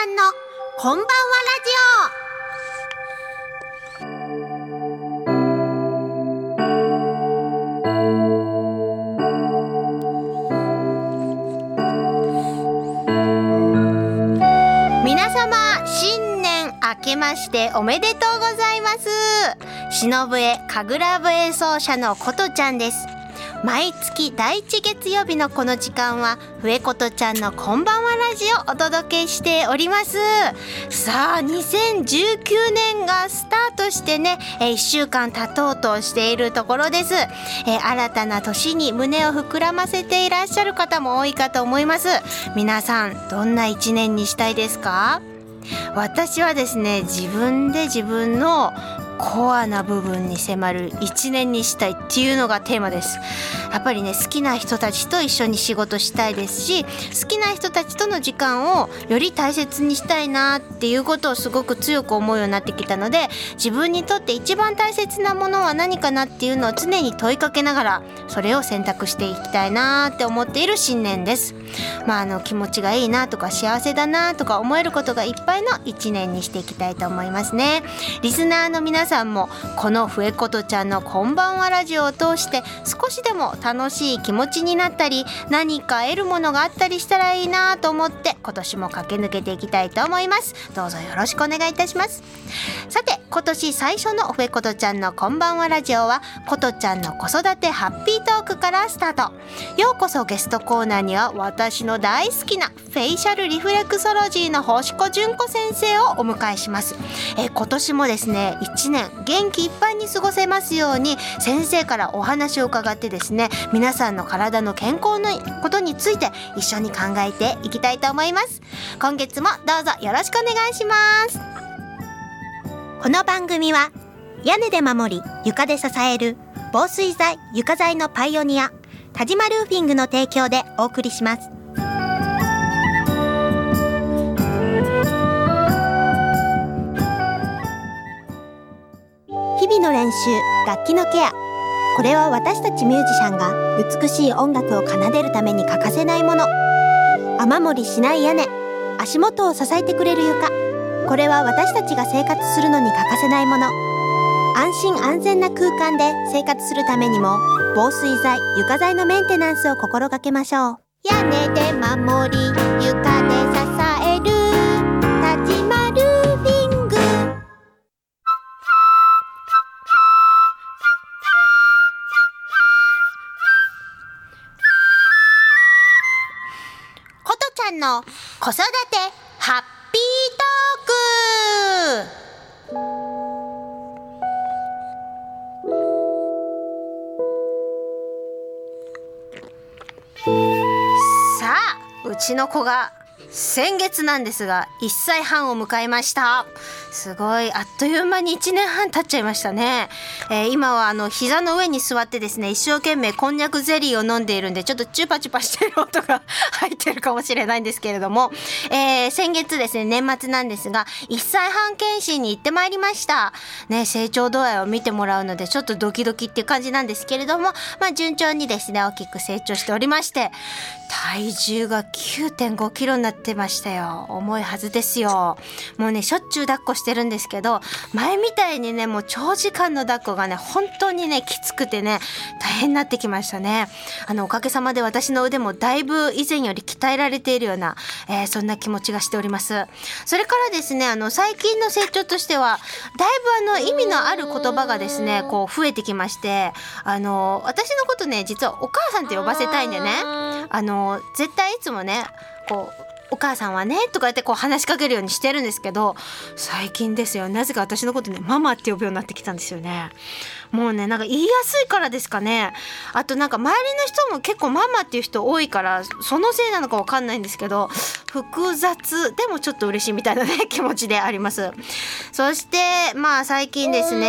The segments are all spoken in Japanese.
ゃんのこんばんはラジオ。皆様新年明けましておめでとうございます。忍笛神楽笛奏者のことちゃんです。毎月第一月曜日のこの時間は笛ことちゃんのこんばんはラジオをお届けしております。さあ2019年がスタートしてね、えー、1週間経とうとしているところです、えー、新たな年に胸を膨らませていらっしゃる方も多いかと思います。皆さんどんな一年にしたいですか？私はですね自分で自分のコアな部分に迫る一年にしたいっていうのがテーマです。やっぱりね好きな人たちと一緒に仕事したいですし好きな人たちとの時間をより大切にしたいなっていうことをすごく強く思うようになってきたので自分にとって一番大切なものは何かなっていうのを常に問いかけながらそれを選択していきたいなって思っている新年です。まああの気持ちがいいなとか幸せだなとか思えることがいっぱいの一年にしていきたいと思いますね。リスナーの皆さんもこの笛ことちゃんのこんばんはラジオを通して少しでも楽しい気持ちになったり何か得るものがあったりしたらいいなと思って今年も駆け抜けていきたいと思います。どうぞよろしくお願いいたします。さて今年最初の笛ことちゃんのこんばんはラジオはことちゃんの子育てハッピートークからスタート。ようこそゲストコーナーには私の大好きなフェイシャルリフレクソロジーの星子純子先生をお迎えします。え今年もですね1年元気いっぱいに過ごせますように先生からお話を伺ってですね皆さんの体の健康のことについて一緒に考えていきたいと思います。今月もどうぞよろしくお願いします。この番組は屋根で守り床で支える防水材床材のパイオニア田島ルーフィングの提供でお送りします。の練習楽器のケア。これは私たちミュージシャンが美しい音楽を奏でるために欠かせないもの。雨漏りしない屋根。足元を支えてくれる床。これは私たちが生活するのに欠かせないもの。安心安全な空間で生活するためにも防水材床材のメンテナンスを心がけましょう。屋根で守り床で支えんの子育てハッピートーク。さあうちの子が先月なんですが1歳半を迎えました。すごいあっという間に1年半経っちゃいましたね、えー、今はあの膝の上に座ってですね一生懸命こんにゃくゼリーを飲んでいるんでちょっとチュパチュパしてる音が 入ってるかもしれないんですけれども、えー、先月ですね年末なんですが1歳半検診に行ってまいりました。ね成長度合いを見てもらうのでちょっとドキドキっていう感じなんですけれどもまあ順調にですね大きく成長しておりまして体重が9.5キロになってましたよ。重いはずですよ。もうねしょっちゅう抱っこしてるんですけど前みたいにねもう長時間の抱っこがね本当にねきつくてね大変になってきましたね。あのおかげさまで私の腕もだいぶ以前より鍛えられているような、えー、そんな気持ちがしております。それからですねあの最近の成長としてはだいぶあの意味のある言葉がですねこう増えてきましてあの私のことね実はお母さんって呼ばせたいんでね。あの絶対いつもねこうお母さんはねとか言ってこう話しかけるようにしてるんですけど最近ですよなぜか私のことねママって呼ぶようになってきたんですよね。もうねなんか言いやすいからですかね。あとなんか周りの人も結構ママっていう人多いからそのせいなのかわかんないんですけど複雑でもちょっと嬉しいみたいなね気持ちであります。そしてまあ最近ですね。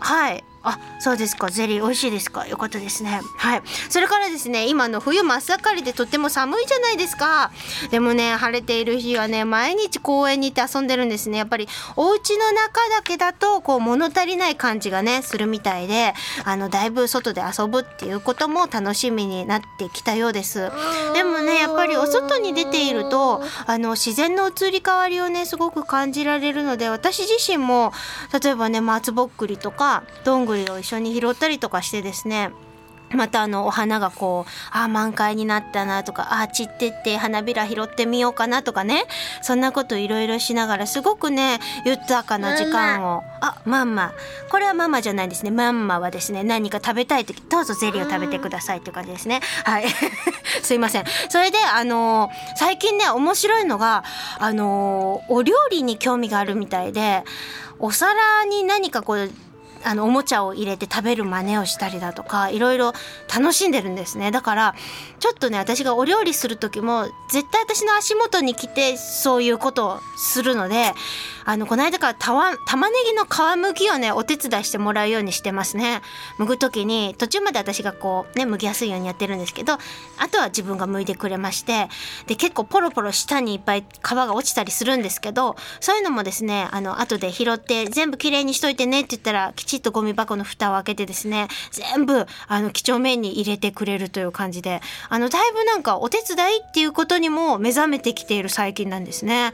はいあそうですか。ゼリー美味しいですか。よかったですね。はい。それからですね今の冬真っ盛りでとっても寒いじゃないですか。でもね晴れている日はね毎日公園に行って遊んでるんですね。やっぱりお家の中だけだとこう物足りない感じがねするみたいであのだいぶ外で遊ぶっていうことも楽しみになってきたようです。でもねやっぱりお外に出ているとあの自然の移り変わりをねすごく感じられるので私自身も例えばね松ぼっくりとかどんぐりを一緒に拾ったりとかしてですねまたあのお花がこうあ満開になったなとかあ散ってって花びら拾ってみようかなとかねそんなこといろいろしながらすごくね豊かな時間をあマンマこれはママじゃないですね。マンマはですね何か食べたい時どうぞゼリーを食べてくださいっていう感じですね。はい。すいません。それであの最近ね面白いのがあのお料理に興味があるみたいでお皿に何かこうあのおもちゃを入れて食べる真似をしたりだとかいろいろ楽しんでるんですね。だからちょっとね私がお料理する時も絶対私の足元に来てそういうことをするのであのこの間からたわ玉ねぎの皮むきをねお手伝いしてもらうようにしてますね。剥ぐ時に途中まで私がこうね剥きやすいようにやってるんですけどあとは自分が剥いてくれましてで結構ポロポロ下にいっぱい皮が落ちたりするんですけどそういうのもですねあの後で拾って全部きれいにしといてねって言ったらきちちっとゴミ箱の蓋を開けてですね全部あの几帳面に入れてくれるという感じであのだいぶなんかお手伝いっていうことにも目覚めてきている最近なんですね。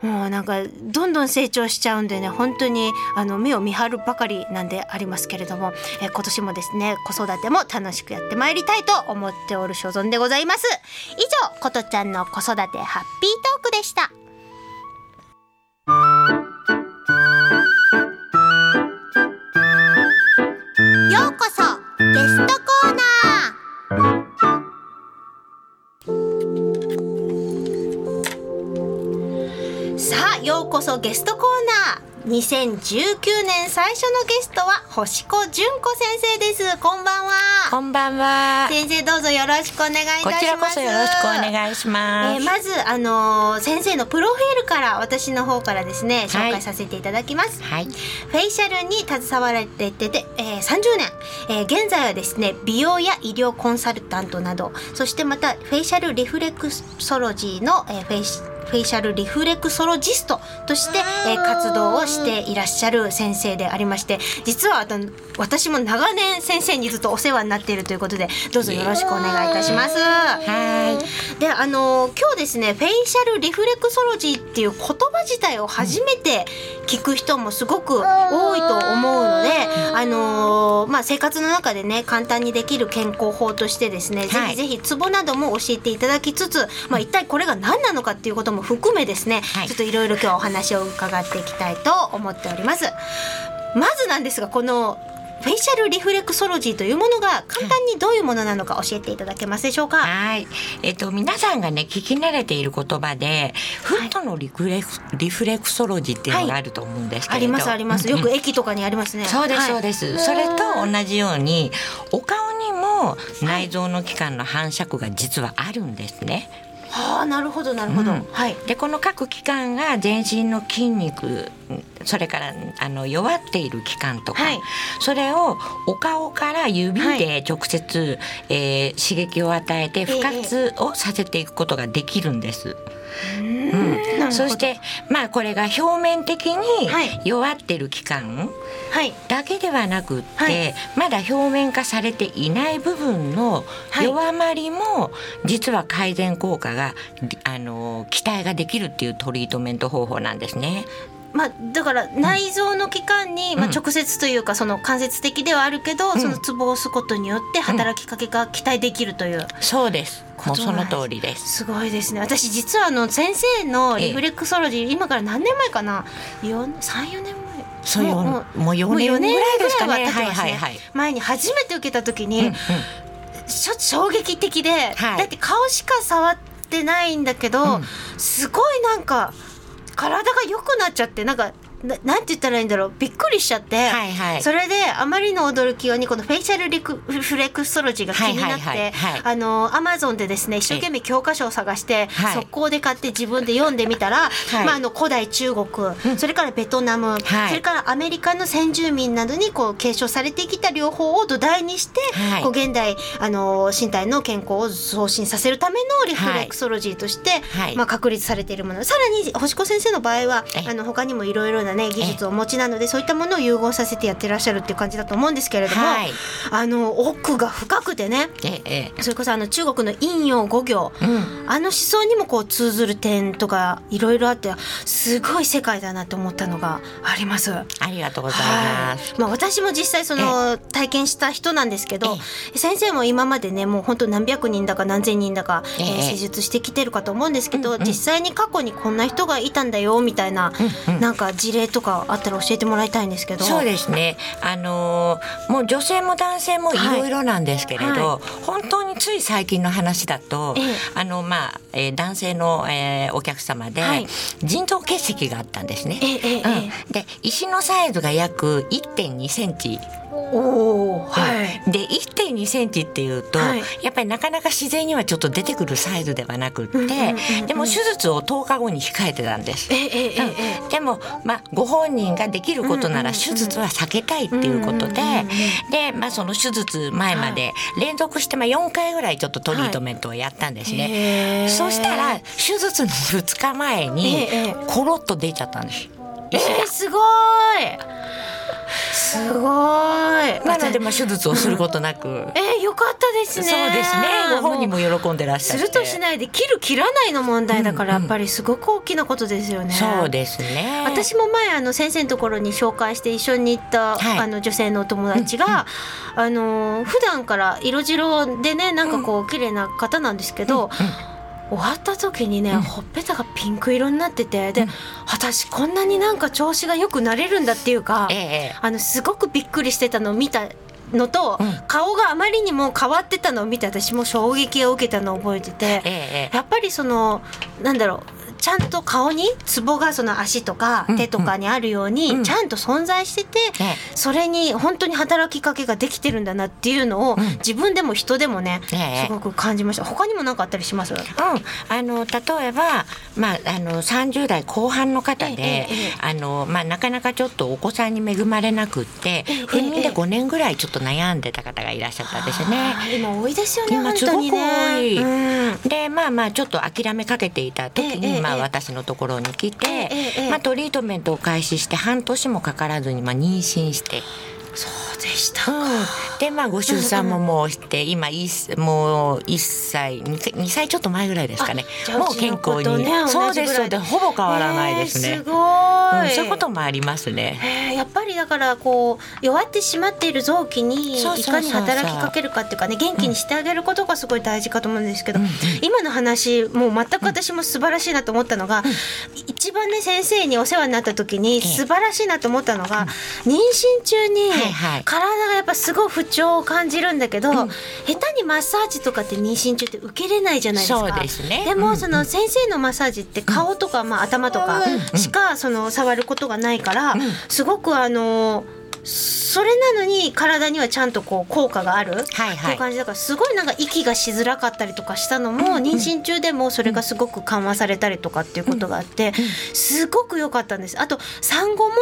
もうなんかどんどん成長しちゃうんでね本当にあの目を見張るばかりなんでありますけれども、え今年もですね子育ても楽しくやってまいりたいと思っておる所存でございます。以上ことちゃんの子育てハッピートークでした。こそゲストコーナー。さあようこそゲストコーナー。2019年最初のゲストは星子純子先生ですこんばんはこんばんは。先生どうぞよろしくお願いいたしますこちらこそよろしくお願いします。えーまずあのー先生のプロフィールから私の方からですね紹介させていただきます、はい。フェイシャルに携わられてて、えー、30年、えー現在はですね美容や医療コンサルタントなどそしてまたフェイシャルリフレクソロジーの、えーフェイシフェイシャルリフレクソロジストとして、えー活動をしていらっしゃる先生でありまして実は私も長年先生にずっとお世話になっているということでどうぞよろしくお願いいたします。はであの今日ですねフェイシャルリフレクソロジーっていう言葉自体を初めて聞く人もすごく多いと思うので、あのまあ、生活の中でね簡単にできる健康法としてですね、はい。ぜひぜひツボなども教えていただきつつ、まあ、一体これが何なのかっていうことも含めですね、はいちょっといろいろ今日お話を伺っていきたいと思っております。まずなんですがこのフェイシャルリフレクソロジーというものが簡単にどういうものなのか教えていただけますでしょうか？はい。えっと、皆さんがね、聞き慣れている言葉で、フットのリフレク、リフレクソロジーっていうのがあると思うんですけれど。ありますあります。よく駅とかにありますね。そうです、はいそうです。それと同じように、お顔にも内臓の器官の反射区が実はあるんですね。はあ、なるほどなるほど。うんはい。でこの各器官が全身の筋肉それからあの弱っている器官とか、はいそれをお顔から指はいで直接、えー刺激を与えて不活をさせていくことができるんです。うんうんそしてまあこれが表面的にはい弱ってる器官はい。だけではなくって、はいまだ表面化されていない部分のはい弱まりも実は改善効果があの期待ができるっていうトリートメント方法なんですね。まあだから内臓の器官に、まあうん直接というかその間接的ではあるけど、んそのツボを押すことによって働きかけが期待できるという。そうです。もうその通りです。すごいですね。私実はあの先生のリフレクソロジー、今から何年前かな？四三四年前。そういうもうもう4もう年ぐらいですかね。はいはいはい。前に初めて受けた時に、ちょっと衝撃的で、はいだって顔しか触ってないんだけど、うんすごいなんか体が良くなっちゃってなんかななんて言ったらいいんだろう。びっくりしちゃって、はいはい。それであまりの驚きようにこのフェイシャルリクフレクソロジーが気になって、あのアマゾンでですね一生懸命教科書を探して、はい。速攻で買って自分で読んでみたら、い。まあ、あの古代中国、それからベトナム、はい。それからアメリカの先住民などにこう継承されてきた療法を土台にして、はい。こう現代あの身体の健康を増進させるためのリフレクソロジーとして、はい。まあ、確立されているもの。さらに星子先生の場合はええ。あの他にもいろいろなね技術をお持ちなのでそういったものを融合させてやってらっしゃるっていう感じだと思うんですけれども、はい。あの奥が深くてねそれこそあの中国の陰陽五行えうん。あの思想にもこう通ずる点とかいろいろあってすごい世界だなと思ったのがあります。ありがとうございます。まあ、私も実際その体験した人なんですけど先生も今までねもう本当何百人だか何千人だか、ええ。えー施術してきてるかと思うんですけど、うんうん。実際に過去にこんな人がいたんだよみたいな、うんうん。なんか事例とかあったら教えてもらいたいんですけど。そうですね。あのーもう女性も男性もいろいろなんですけれど、は本当につい最近の話だと、ええあのまあ、えー男性の、えーお客様で、はい腎臓結石があったんですね。ええええうん、で石のサイズが約1.2センチおおはい。で1.2センチっていうと、はい。やっぱりなかなか自然にはちょっと出てくるサイズではなくって、うんうんうんうん。でも手術を10日後に控えてたんです。えええええ。えでも、まあ、ご本人ができることならうんうんうん手術は避けたいっていうことで、うんうんうんうんで、まあ、その手術前まで連続してまあ4回ぐらいちょっとトリートメントをやったんですね。へえそしたら手術の2日前にええコロッと出ちゃったんです。えー、すごいすごいなので、まあ、手術をすることなく。えー、よかったですねそうですね。ご本人も喜んでらっしゃって。するとしないで切る切らないの問題だからうんうんやっぱりすごく大きなことですよね。そうですね。私も前あの先生のところに紹介して一緒に行った、はいあの女性のお友達が、あの普段から色白でねなんかこう綺麗な方なんですけど、終わった時にね、うん。ほっぺたがピンク色になっててで、うん。私こんなになんか調子がよくなれるんだっていうか、ええあのすごくびっくりしてたのを見たのと、うん。顔があまりにも変わってたのを見て私も衝撃を受けたのを覚えてて。えええ。やっぱりそのなんだろうちゃんと顔にツボがその足とかうん手とかにあるようにうん。ちゃんと存在してて、ええ。それに本当に働きかけができてるんだなっていうのを、うん。自分でも人でもね、ええ。すごく感じました。他にも何かあったりします？うん、あの例えば、まあ、あの30代後半の方で、あのまあ、なかなかちょっとお子さんに恵まれなくって、ええ不妊でええ5年ぐらいちょっと悩んでた方がいらっしゃったんですよね。今多いですよね今本当にねすごく多い。うん。でまあまあちょっと諦めかけていた時に、まあ、私のところに来て、まあ、トリートメントを開始して半年もかからずに、まあ、妊娠して。そうでしたうん、でまあご出産ももうして、今いもう1歳 2, 歳2歳ちょっと前ぐらいですかね。もう健康に、ねそうですそうです。ほぼ変わらないですね、えーすごい、うん、そういうこともありますね。へーやっぱりだからこう弱ってしまっている臓器にいかに働きかけるかっていうかね元気にしてあげることがすごい大事かと思うんですけど、うん。うん。今の話もう全く私も素晴らしいなと思ったのが、一番ね先生にお世話になった時にえ素晴らしいなと思ったのが、妊娠中に体がやっぱすごい不調を感じるんだけど、うん。下手にマッサージとかって妊娠中って受けれないじゃないですか。そうですね。でもうん。その先生のマッサージって顔とか、まあ、頭とかしかその触ることがないから、ん。すごくあのそれなのに体にはちゃんとこう効果がある？ってはい。う感じだからすごいなんか息がしづらかったりとかしたのも妊娠中でもそれがすごく緩和されたりとかっていうことがあってすごく良かったんです。あと産後も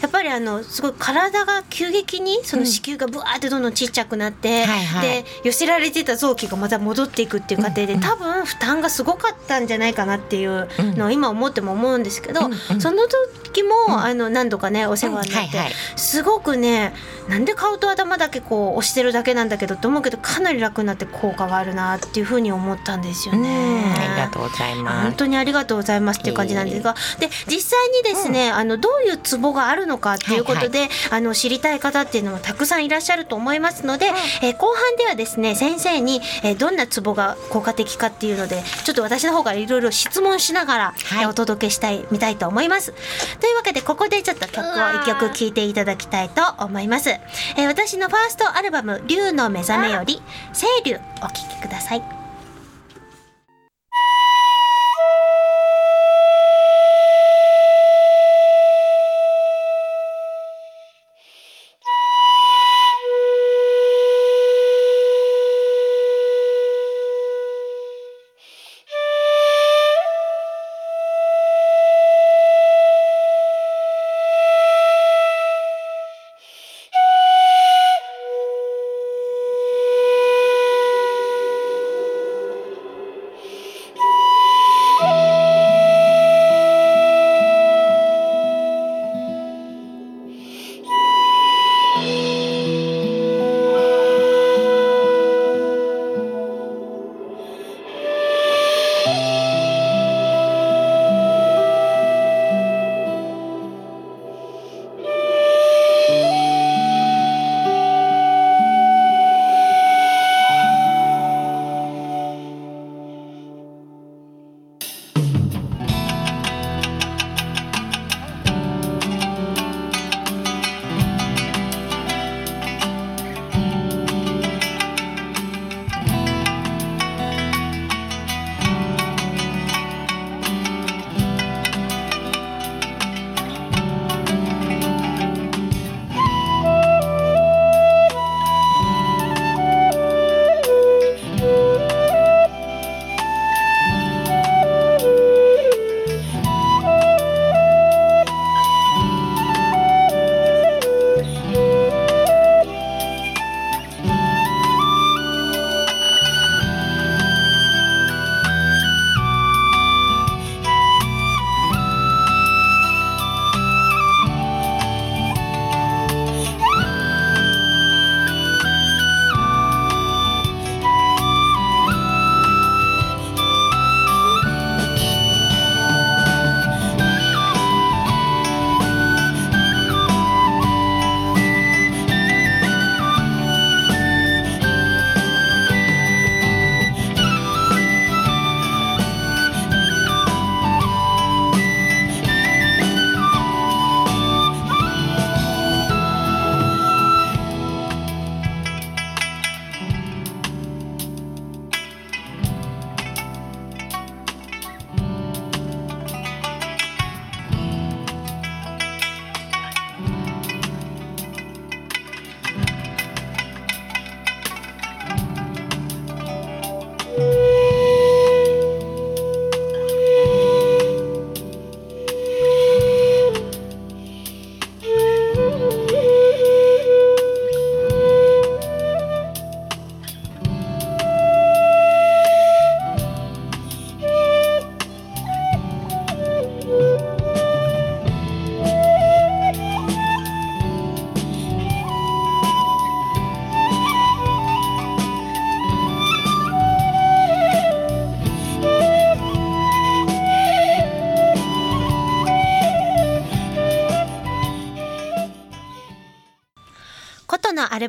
やっぱりあのすごい体が急激にその子宮がブワーってどんどんちっちゃくなってで寄せられてた臓器がまた戻っていくっていう過程で多分負担がすごかったんじゃないかなっていうのを今思っても思うんですけどその時もあの何度かねお世話になってすごくねなんで顔と頭だけこう押してるだけなんだけどと思うけどかなり楽になって効果があるなっていうふうに思ったんですようんね。ありがとうございます。本当にありがとうございますっていう感じなんですが、で実際にですね、あのどういうツボがあるのかっていうことで、あの知りたい方っていうのもたくさんいらっしゃると思いますので、えー後半ではですね先生に、えーどんなツボが効果的かっていうのでちょっと私の方からいろいろ質問しながら、はい。えーお届けしたいみたいと思います。というわけでここでちょっと曲を一曲聴いていただきたいとと思います。えー私のファーストアルバム「竜の目覚め」より「清流」お聴きください。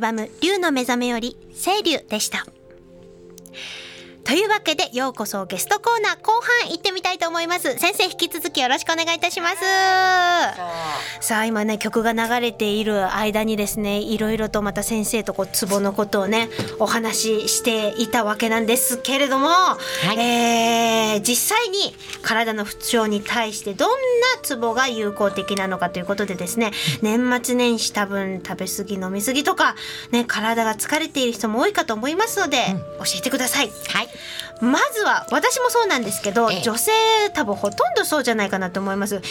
バム「竜の目覚め」より「清流」でした。というわけでようこそゲストコーナー後半行みたいと思います。先生引き続きよろしくお願いいたします。さあ。今ね曲が流れている間にですねいろいろとまた先生とこうツボのことをねお話ししていたわけなんですけれども、い。えー実際に体の不調に対してどんなツボが有効的なのかということでですね年末年始多分食べ過ぎ飲み過ぎとかね体が疲れている人も多いかと思いますので、教えてください。はい。まずは私もそうなんですけど、ええ。女性多分ほとんどそうじゃないかなと思います、冷え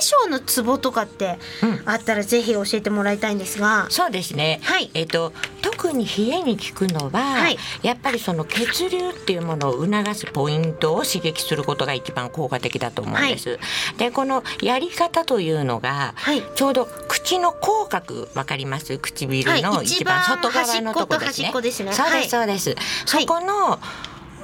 性のツボとかってうん。あったらぜひ教えてもらいたいんですが、そうですね。はい。えっ、と特に冷えに効くのは、はい。やっぱりその血流っていうものを促すポイントを刺激することが一番効果的だと思うんです。でこのやり方というのが、はい。ちょうど口の口角わかります？唇はい。の一番外側のところですね。一番端っこと端っこですね。そうはい。ですそうです。そこの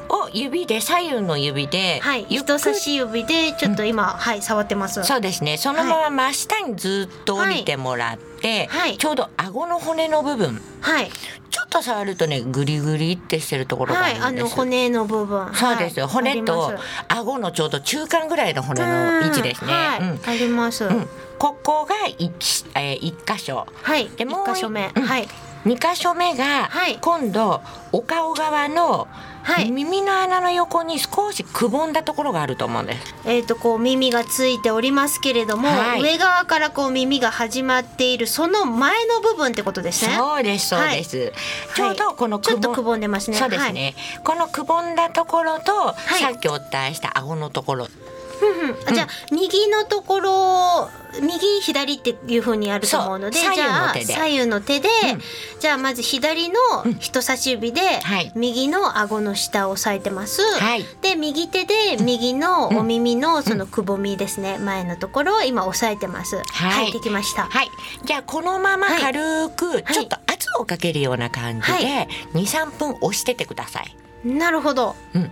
を指で左右の指で、はい、人差し指でちょっと今、はい触ってます。そうですね。そのまま真下にずっと降りてもらって、はい。ちょうど顎の骨の部分。はい。ちょっと触るとねグリグリってしてるところがあはいあるんです、の骨の部分。そうですよ、はい。骨と顎のちょうど中間ぐらいの骨の位置ですね、はい、うん。あります、うん。ここが一,、えー、一箇所。はい。でもう一箇所目、うん。はい。二箇所目がはい。今度お顔側のはい耳の穴の横に少しくぼんだところがあると思うんです。えー、とこう耳がついておりますけれども、はい上側からこう耳が始まっているその前の部分ってことですね。そうですそうです、ちょうどこのちょっとくぼんでますね。そうですね、このくぼんだところと、いさっきお伝えした顎のところはい。うんうん。あじゃあ右のところ右左っていう風にあると思うのでじゃあ左右の手で。うん。じゃあまず左の人差し指で、はい。右の顎の下を押さえてます。はい。で右手で右のお耳のそのくぼみですね、前のところを今押さえてます。はい。できました。はい。じゃあこのままはい。軽くちょっと圧をかけるような感じはで23分押しててください、なるほど。うん、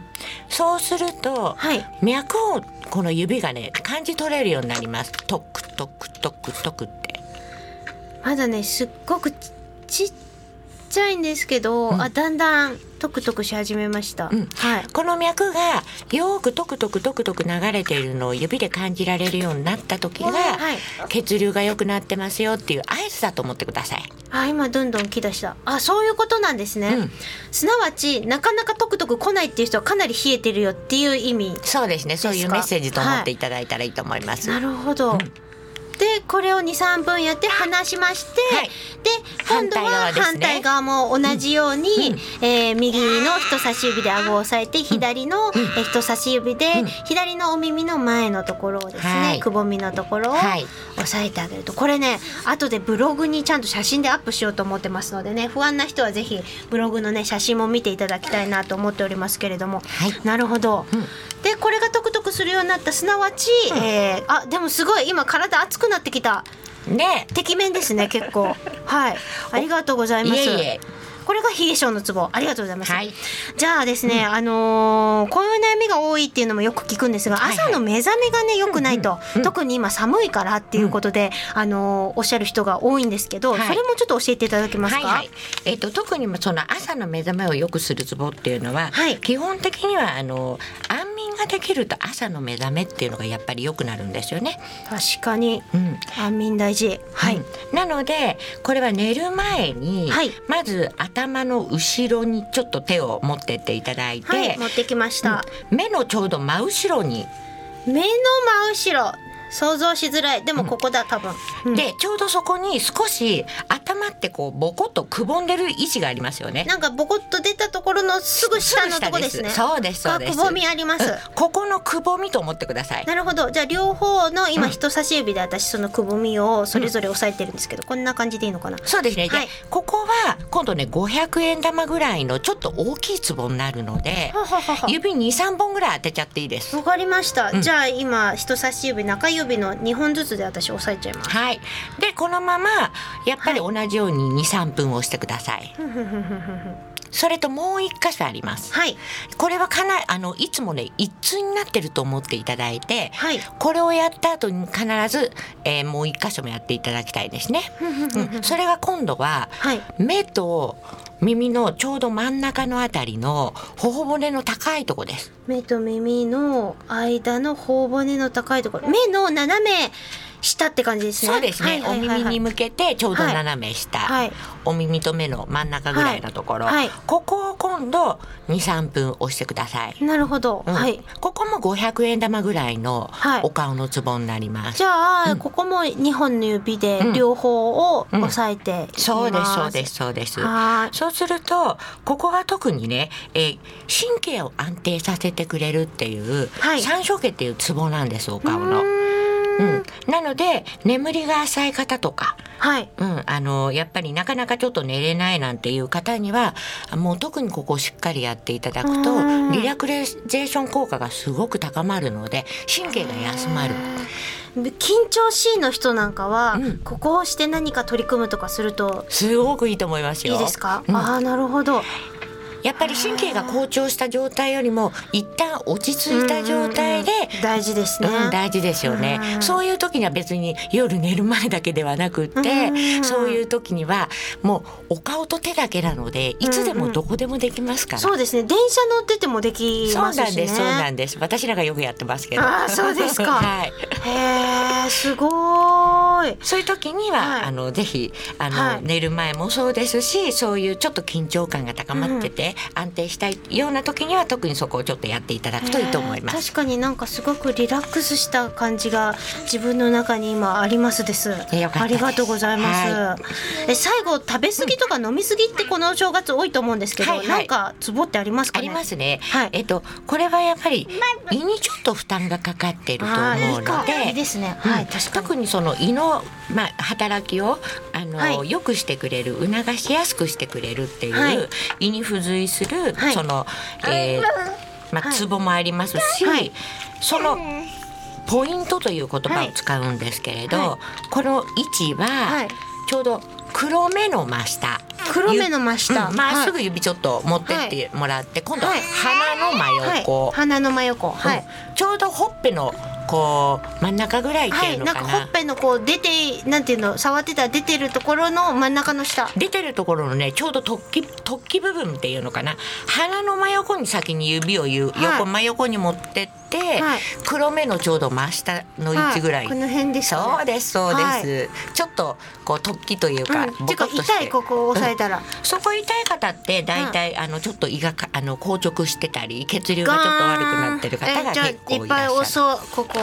そうするとはい。脈をこの指がね感じ取れるようになります。トクトクトクトクって。まだねすっごくちちっちゃいんですけど、うん。あだんだんトクトクし始めました。うんはい。この脈がよーくトクトクトクトク流れているのを指で感じられるようになった時が、はい。血流が良くなってますよっていう合図だと思ってください。あ今どんどん来だした。あそういうことなんですね。うんすなわちなかなかトクトク来ないっていう人はかなり冷えてるよっていう意味。そうですね。そういうメッセージと思っていただいたらいいと思います。なるほど。でこれを23分やって離しまして、はい。で今度は反対側ね。も同じように、うん。えー右の人差し指で顎を押さえて左の、えー人差し指で、うん。左のお耳の前のところをですね、はい。くぼみのところをはい。押さえてあげると。これね後でブログにちゃんと写真でアップしようと思ってますのでね不安な人はぜひブログのね写真も見ていただきたいなと思っておりますけれども、はい。なるほど、うん。でこれがトするようになったすなわち、えーあでもすごい今体熱くなってきた。ね。てきめんですね結構。はい。ありがとうございます。いえいえこれが冷え性のツボありがとうございます、はい。じゃあですね、あのーこういう悩みが多いっていうのもよく聞くんですが、はいはい朝の目覚めがね良くないと、うんうんうん特に今寒いからっていうことで、あのーおっしゃる人が多いんですけど、はいそれもちょっと教えていただけますか？はいはい。えっ、と特にその朝の目覚めを良くするツボっていうのは、はい基本的にはあの安眠ができると朝の目覚めっていうのがやっぱり良くなるんですよね。確かにうん。安眠大事。はい。うんなのでこれは寝る前に、はいまず頭の後ろにちょっと手を持ってっていただいて、はい、持ってきました。うん。目のちょうど真後ろに、目の真後ろ、想像しづらい。でもここだ、多分。うんでちょうどそこに少し頭ってこうボコッとくぼんでる位置がありますよね。なんかボコッと出たところのすぐ下のとこですね。そうですそうです。がくぼみあります。うんここのくぼみと思ってください。なるほど。じゃあ両方の今うん人差し指で私そのくぼみをそれぞれ押さえてるんですけど、こんな感じでいいのかな？そうですね。で、はいここは今度ね500円玉ぐらいのちょっと大きい壺になるので、指2、3本ぐらい当てちゃっていいです。わかりました、うんじゃあ今人差し指中指の2本ずつで私押さえちゃいますはい。でこのままやっぱり同じように2、3分押してください。それともう一箇所あります。はいこれはかなあのいつもね一通になってると思っていただいて、はいこれをやった後に必ず、えーもう一箇所もやっていただきたいですね。うん、それが今度は、はい目と耳のちょうど真ん中のあたりの頬骨の高いとこです。目と耳の間の頬骨の高いところ目の斜め下って感じですね。そうですね、お耳に向けてちょうど斜め下、はい。お耳と目の真ん中ぐらいのところ、ここを今度23分押してください。なるほど、うん。はい。ここも500円玉ぐらいのはい。お顔のツボになります。じゃあ、うん。ここも2本の指でうん。両方を押さえてそうですそうですそうです。はそうするとここが特にね、えー神経を安定させてくれるっていう、はい。三所毛っていうツボなんですおー顔の。うん。ん、なので眠りが浅い方とか、はい。うん、あのやっぱりなかなかちょっと寝れないなんていう方にはもう特にここをしっかりやっていただくとうんリラクゼーション効果がすごく高まるので神経が休まる。緊張しいの人なんかは、うん。ここをして何か取り組むとかするとすごくいいと思いますよ。いいですか、うん。ああなるほどやっぱり神経が好調した状態よりも一旦落ち着いた状態で、うん大事ですね、うん、大事ですよね、うん。そういう時には別に夜寝る前だけではなくって、うんそういう時にはもうお顔と手だけなのでいつでもどこでもできますから、そうですね。電車乗っててもできそうますしね。なんですそうなんです。私らがよくやってますけど。あーそうですか。はい。へえすごーい。そういう時には、はい。あのぜひあの、はい。寝る前もそうですしそういうちょっと緊張感が高まってて、安定したいような時には特にそこをちょっとやっていただくといいと思います。へー確かになんかすごくリラックスした感じが自分の中に今ありますです。よかったですありがとうございます。はえ最後食べ過ぎとか飲み過ぎってこのお正月多いと思うんですけど、はいはいなんかツボってありますかあね。りますね。はいえっとこれはやっぱり胃にちょっと負担がかかってると思あうので。いいですね。うんはい確かに。特にその胃の、まあ、働きをあの、はい良くしてくれる促しやすくしてくれるっていう、はい胃に付随する、はい。その、えーまあ、はい。ツボもありますし、はい。そのポイントという言葉を使うんですけれど、はこの位置は、はい。ちょうど黒目の真下。黒目の真下。うん。まっすぐはい指ちょっと持ってってもらって、今度ははい鼻の真横、はい、鼻の真横。はい。うんちょうどほっぺのこう真ん中ぐらいってはいい、うのかな,、なんかほっぺのこう出てなんていうの触ってたら出てるところの真ん中の下。出てるところのねちょうど突起突起部分っていうのかな。鼻の真横に先に指をゆはい。横、真横に持ってって、はい。黒目のちょうど真下の位置ぐらい、はい。この辺ですね。そうですそうです、はい。ちょっとこう突起というか、うん、ボコッとして。痛いここを押さえたら、そこ痛い方って大体、あのちょっと胃がかあの硬直してたり血流がちょっと悪くなってる方が結構いいっぱいらっしゃる。押そうここ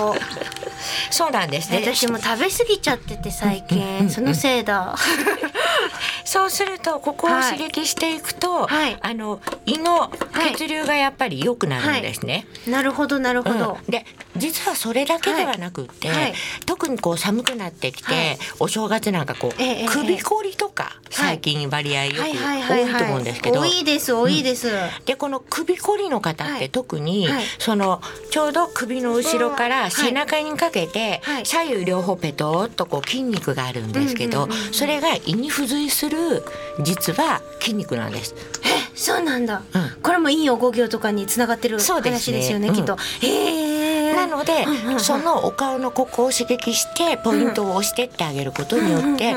そうなんですね。私も食べ過ぎちゃってて最近そのせいだ。そうするとここを刺激していくと、はい。あの胃の血流がやっぱり良くなるんですね。なるほどなるほど、うん。で実はそれだけではなくって、はい。はい特にこう寒くなってきて、はい。お正月なんかこう、ええ首こりとか最近割合よく多いと思うんですけど、多いです多いです、でこの首こりの方ってはい特に、はい。そのちょうど首の後ろかはらい。背中にかけて、はい。左右両方ペトッとこう筋肉があるんですけど、うんうんうんうん。それが胃に付随する実は筋肉なんです。えそうなんだ、うん。これもいいよ五行とかにつながってる話ですよねうんきっと。へえなので、そのお顔のここを刺激してポイントを押してってあげることによって、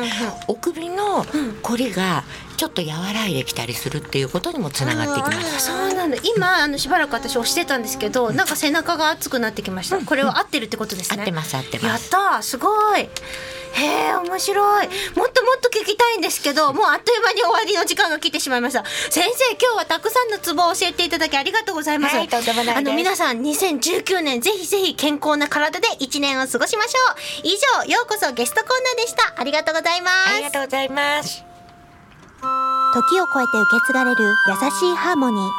お首のこりがちょっと和らいできたりするっていうことにもつながっていきます。そうなんだ。今あのしばらく私押してたんですけどなんか背中が熱くなってきました、これは合ってるってことですね。合ってます合ってやっます。たーすごい。へえ面白い。もっともっと聞きたいんですけどもうあっという間に終わりの時間が来てしまいました。先生今日はたくさんのツボを教えていただきありがとうございます、はいあの皆さん2019年ぜひぜひ健康な体で1年を過ごしましょう。以上ようこそゲストコーナーでした。ありがとうございます。ありがとうございます。時を超えて受け継がれる優しいハーモニー。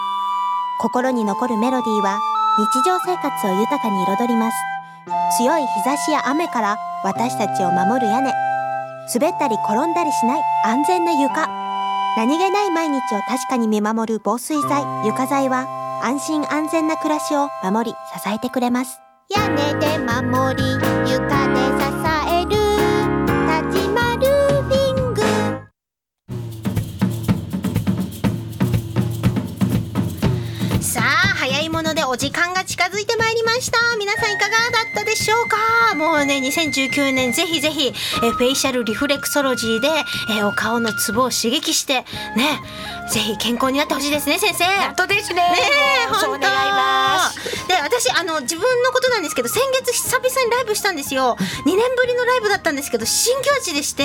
心に残るメロディーは日常生活を豊かに彩ります。強い日差しや雨から私たちを守る屋根。滑ったり転んだりしない安全な床。何気ない毎日を確かに見守る防水剤、床材は安心安全な暮らしを守り支えてくれます。屋根で守り、床で支え時間が近づいてまいりました。皆さんいかがだったでしょうか？もうね2019年ぜひぜひ、えフェイシャルリフレクソロジーで、えお顔のツボを刺激してねぜひ健康になってほしいですね先生。本当ですね。ね本当。願います。で私あの自分のことなんですけど先月久々にライブしたんですよ。2年ぶりのライブだったんですけど新境地でして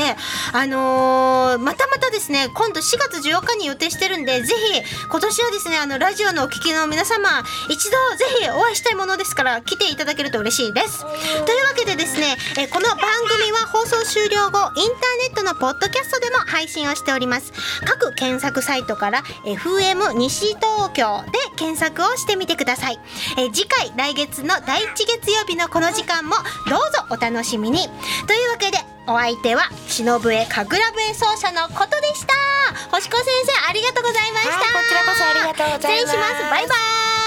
あのーまたまたですね今度4月14日に予定してるんでぜひ今年はですねあのラジオのお聞きの皆様一度ぜひお会いしたいものですから来ていただけると嬉しいです。というわけでですねえこの番組は放送終了後インターネットのポッドキャストでも配信をしております。各検索サイトから FM 西東京で検索をしてみてください、えー次回来月の第1月曜日のこの時間もどうぞお楽しみに。というわけでお相手は篠笛神楽笛奏者のことでした。星子先生ありがとうございました、はいこちらこそありがとうございます。失礼します。バイバイ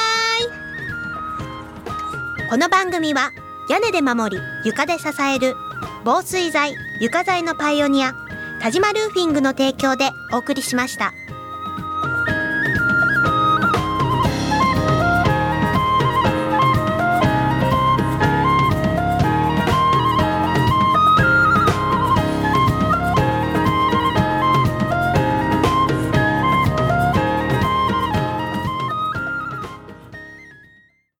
この番組は屋根で守り床で支える防水材床材のパイオニア田島ルーフィングの提供でお送りしました。